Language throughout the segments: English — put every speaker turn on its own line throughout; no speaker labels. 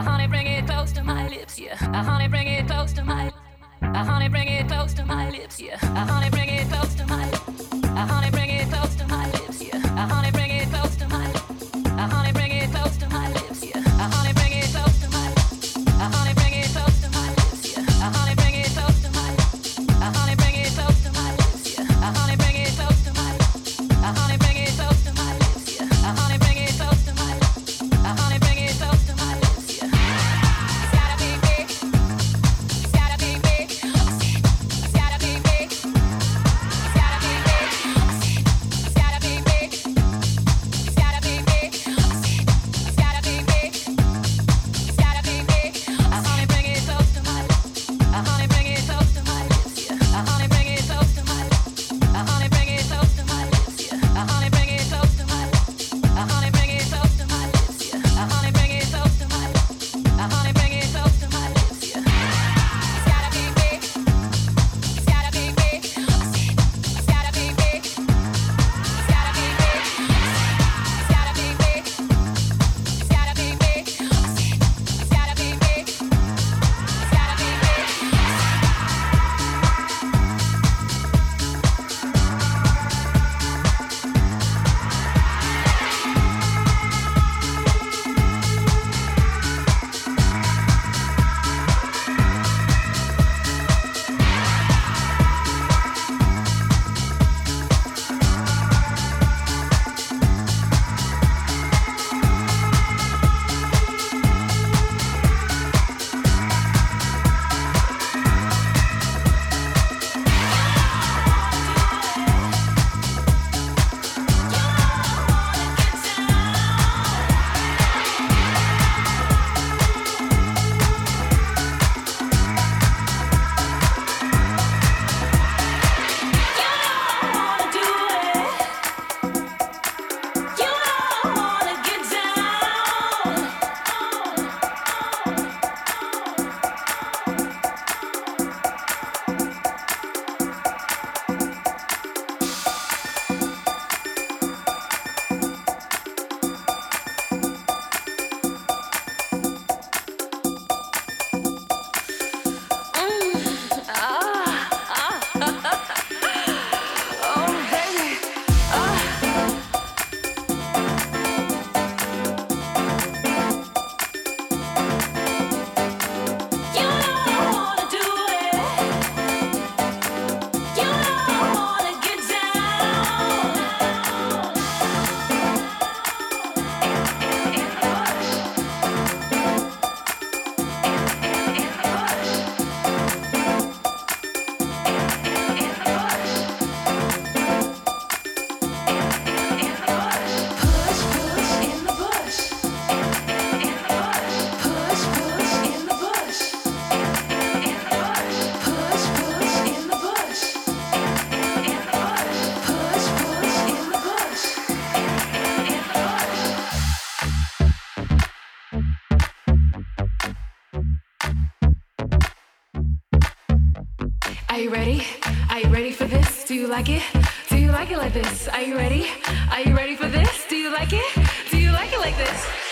Uh, honey, bring it close to my lips, yeah. Uh, honey, bring it close to my. Uh, honey, bring it close to my lips, yeah. Honey, bring it close to my. Honey.
you ready? Are you ready for this? Do you like it? Do you like it like this? Are you ready? Are you ready for this? Do you like it? Do you like it like this?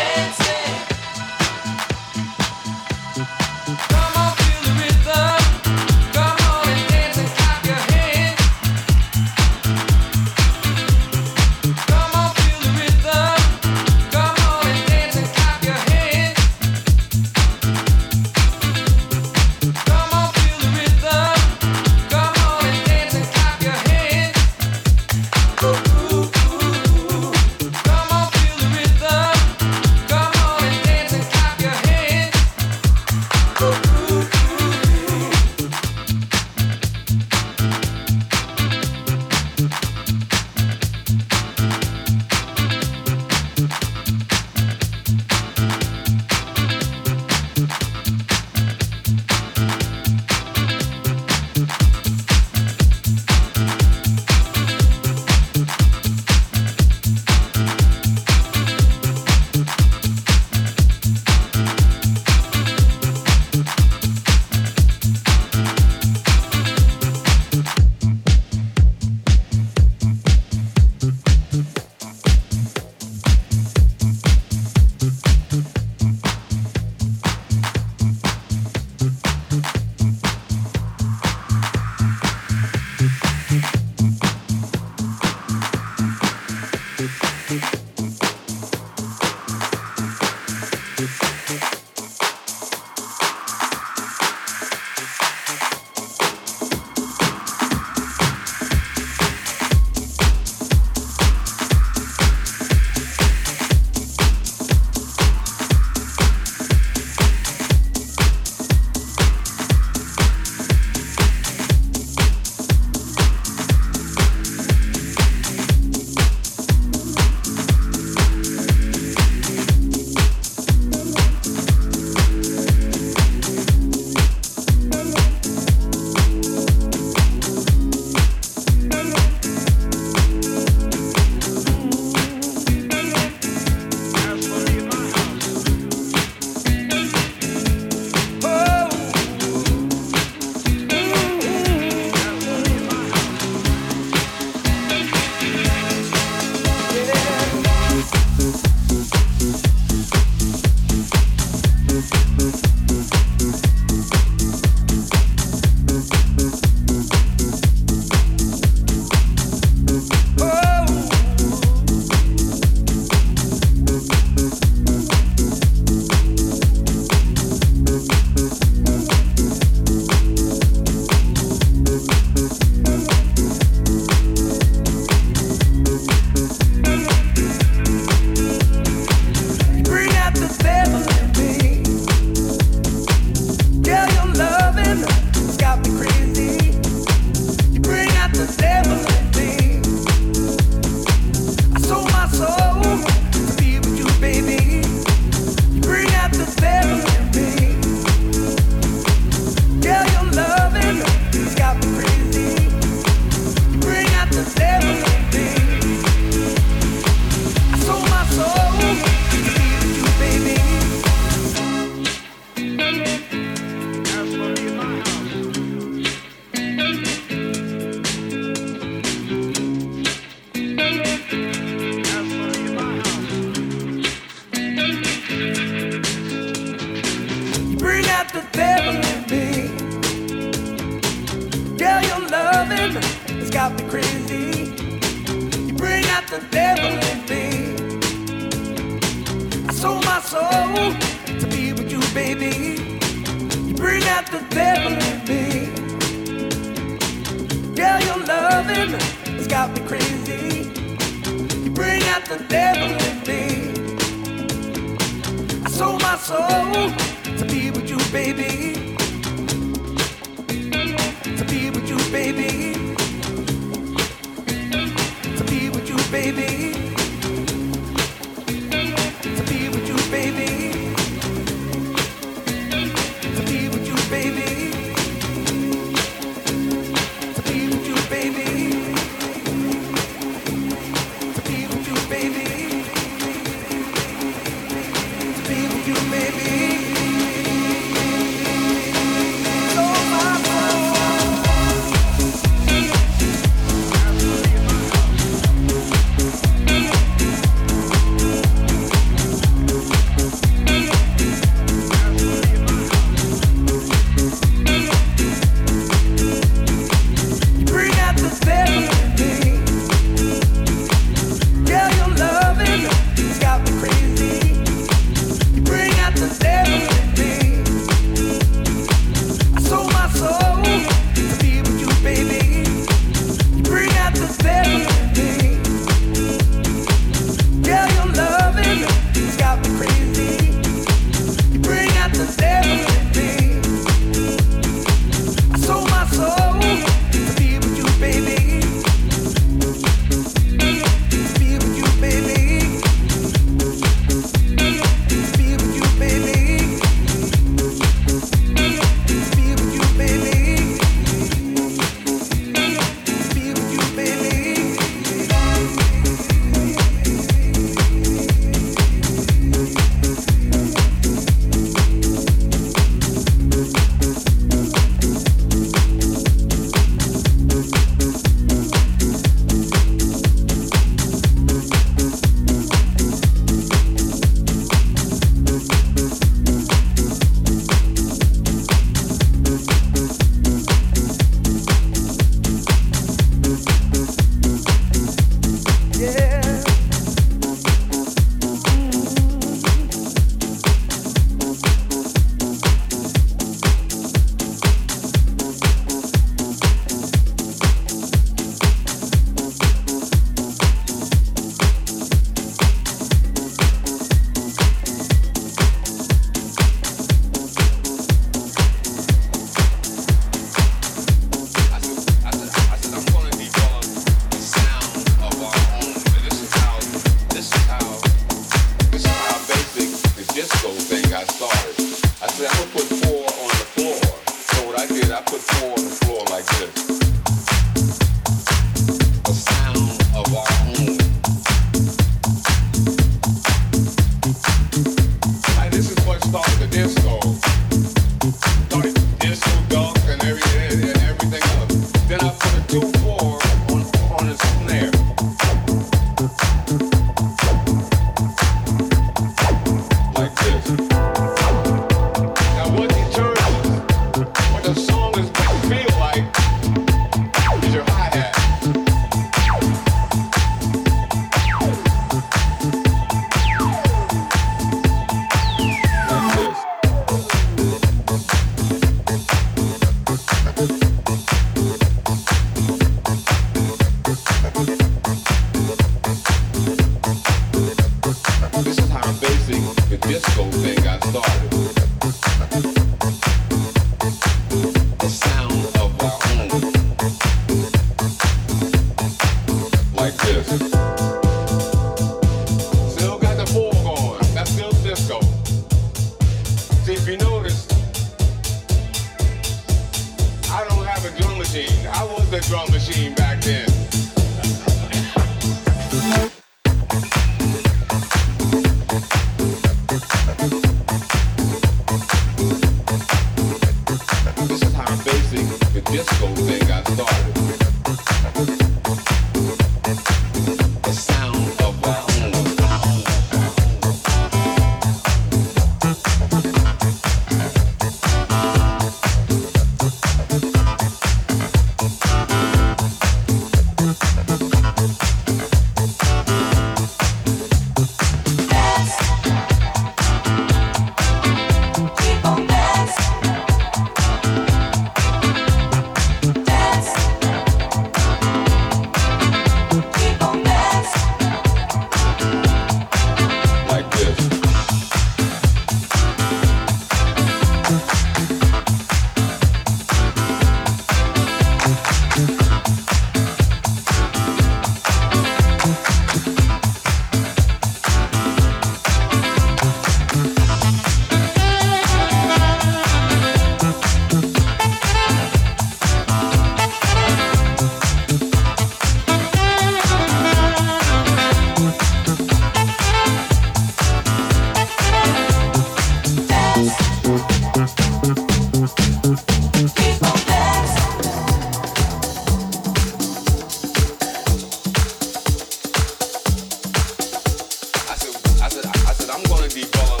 I'm gonna be balling.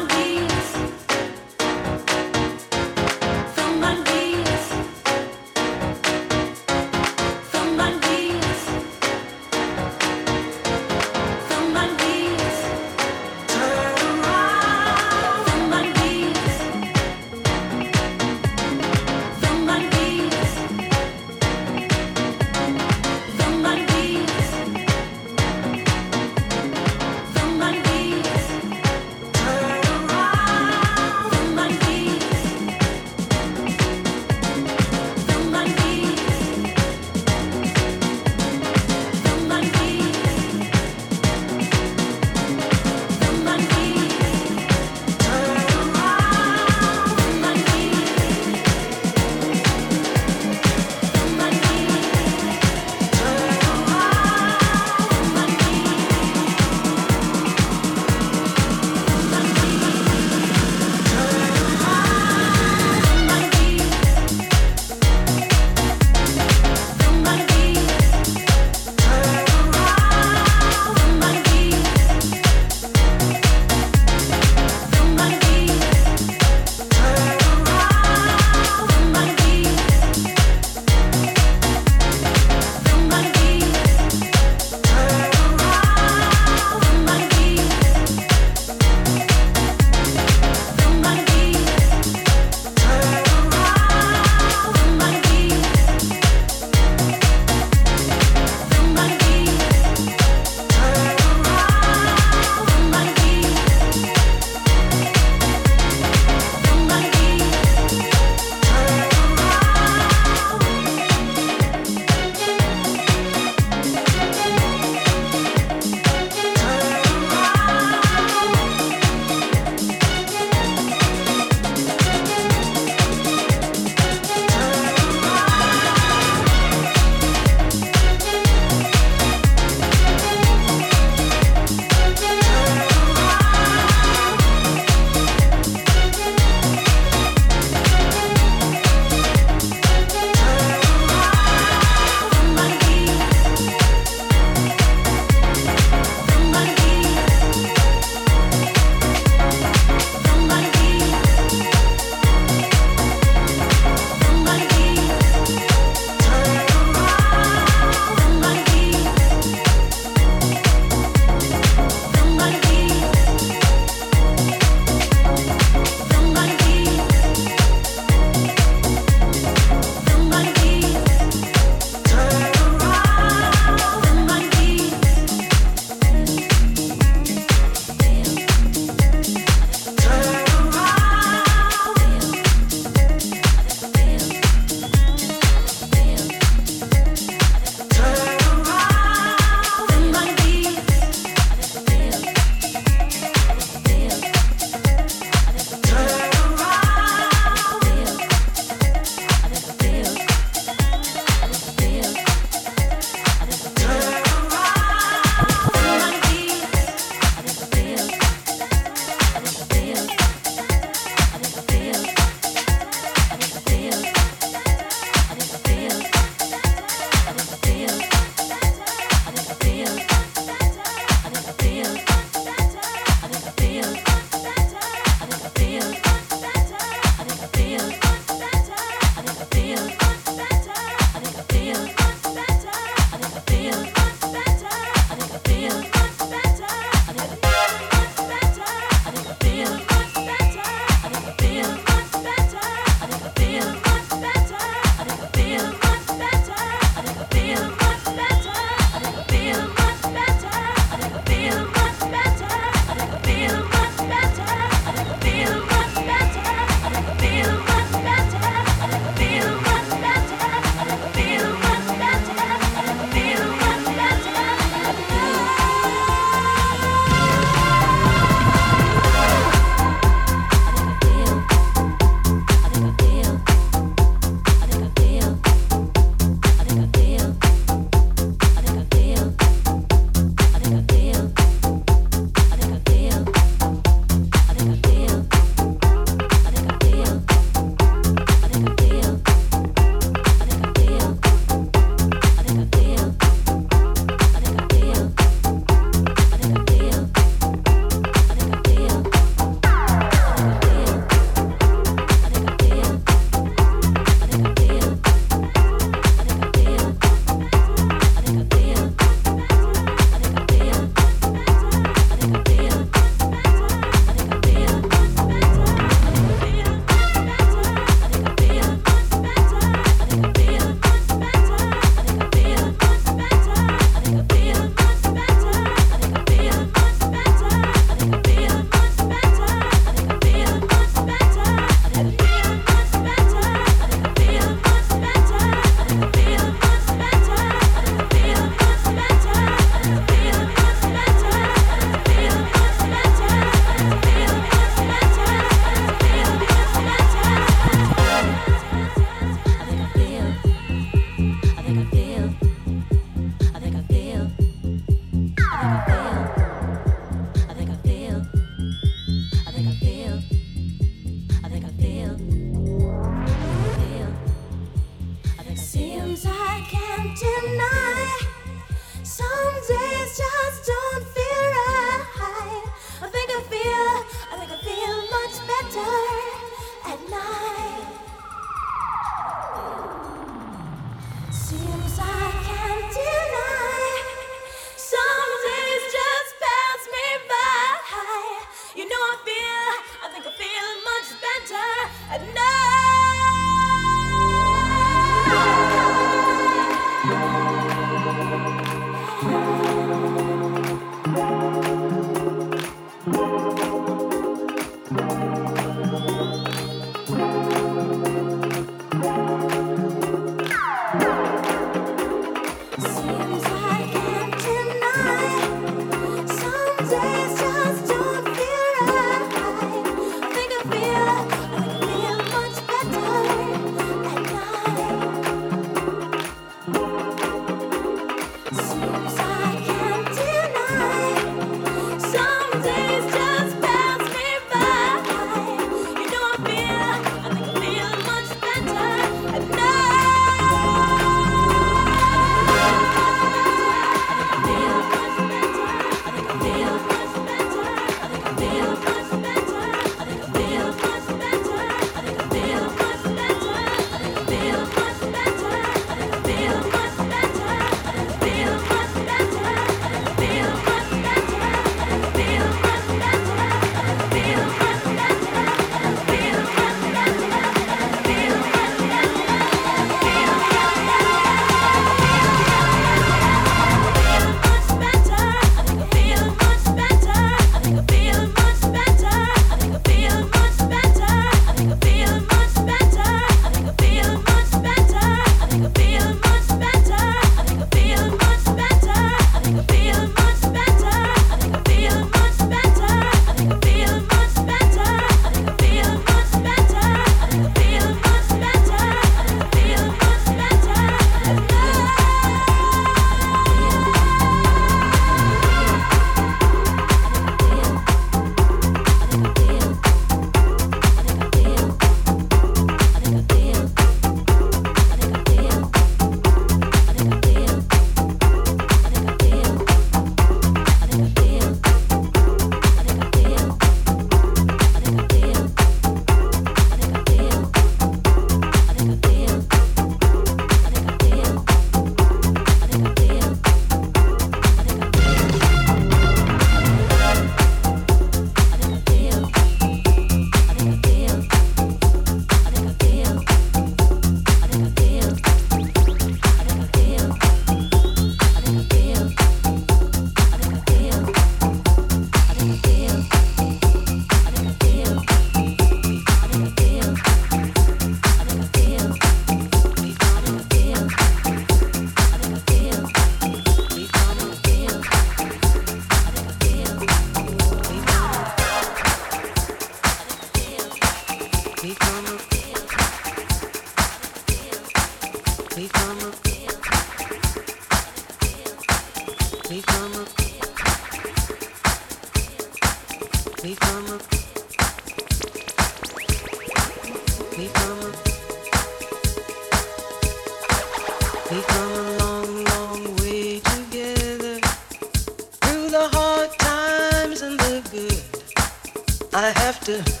to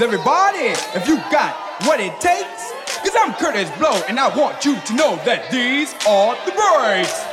everybody, if you got what it takes. Cause I'm Curtis Blow, and I want you to know that these are the breaks.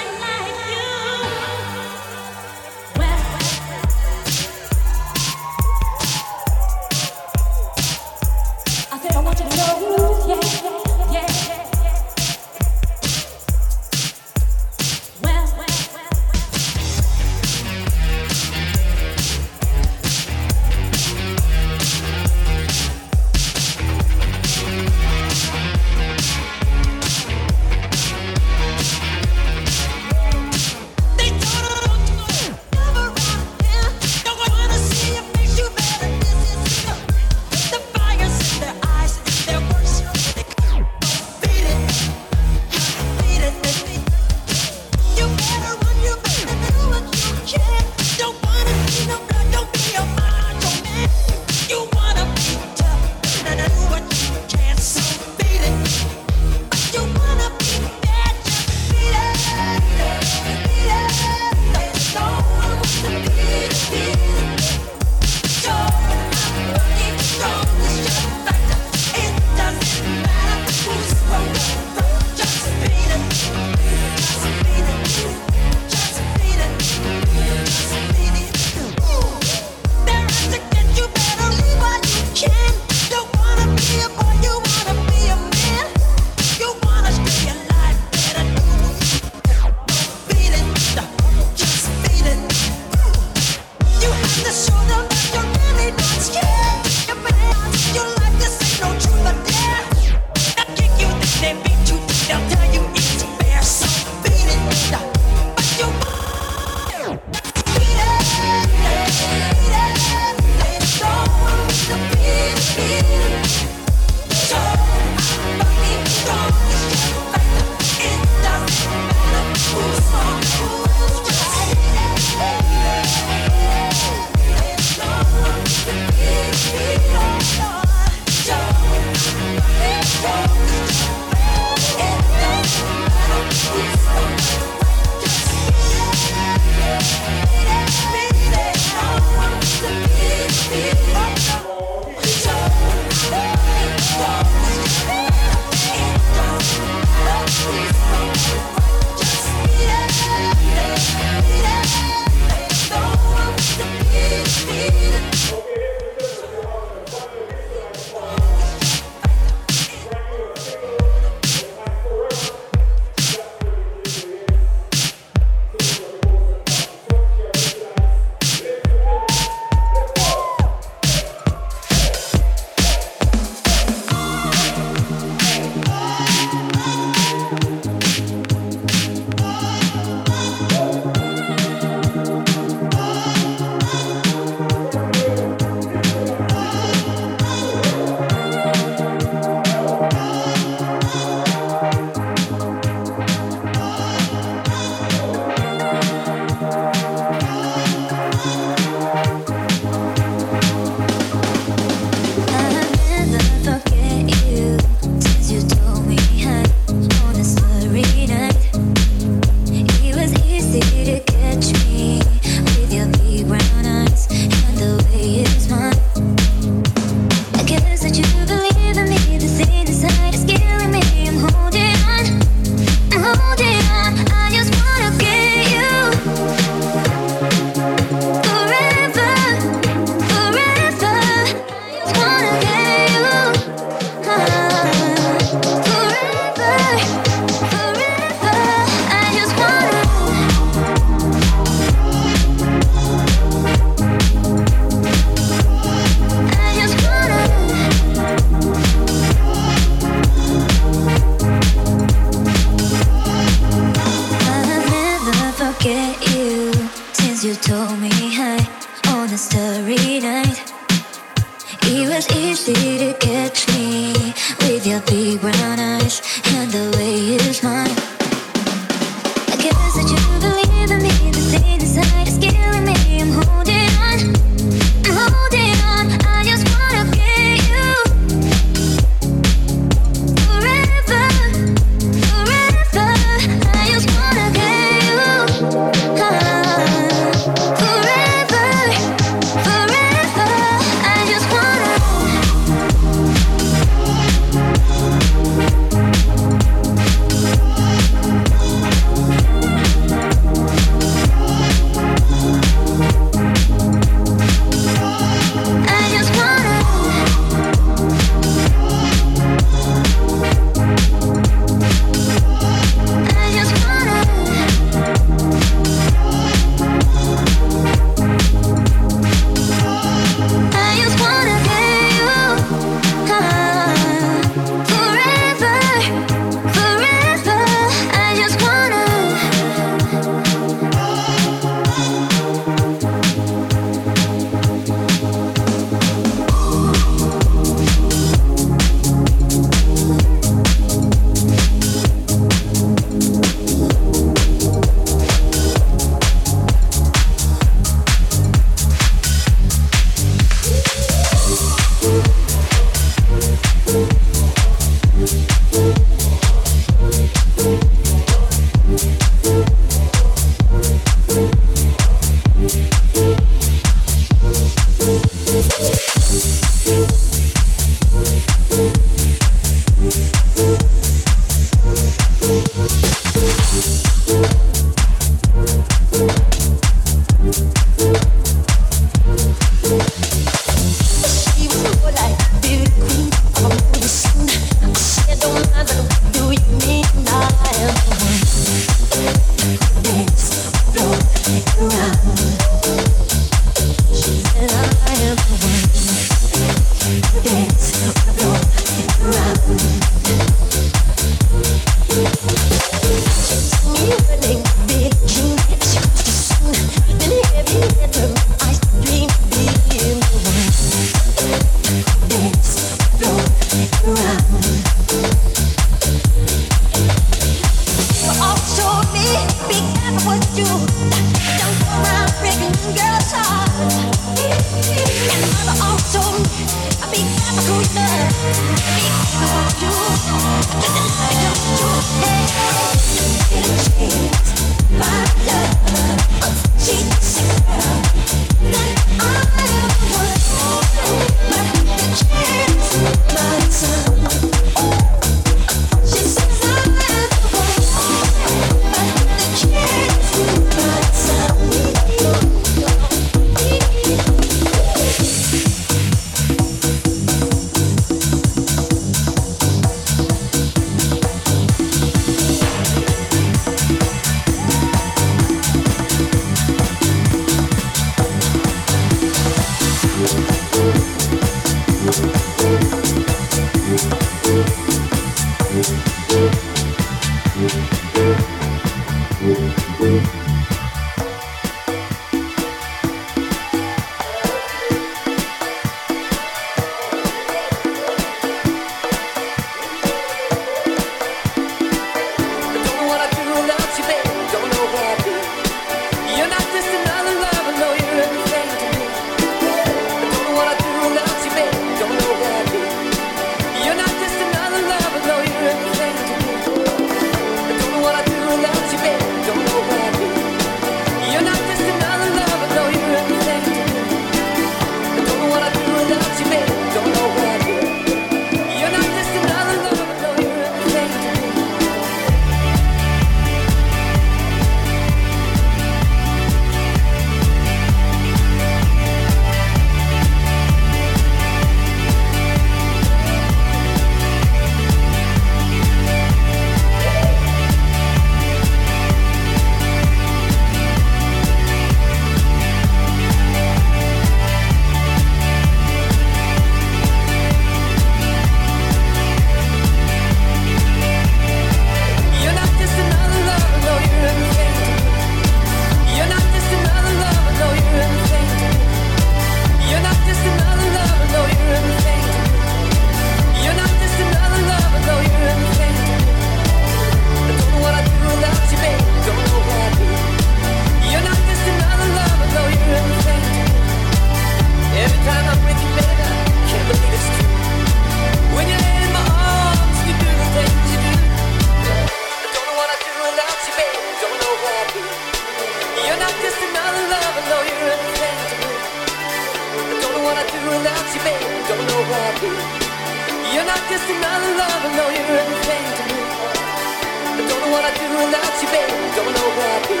I do without you, baby? Don't know where I'd be.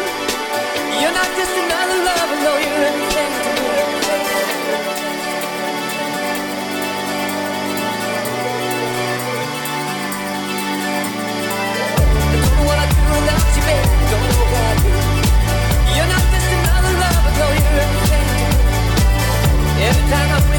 You're not just another lover, you're everything to me. Don't know what I do without you, baby. Don't know where I'd be. You're not just another you're everything. Every time I.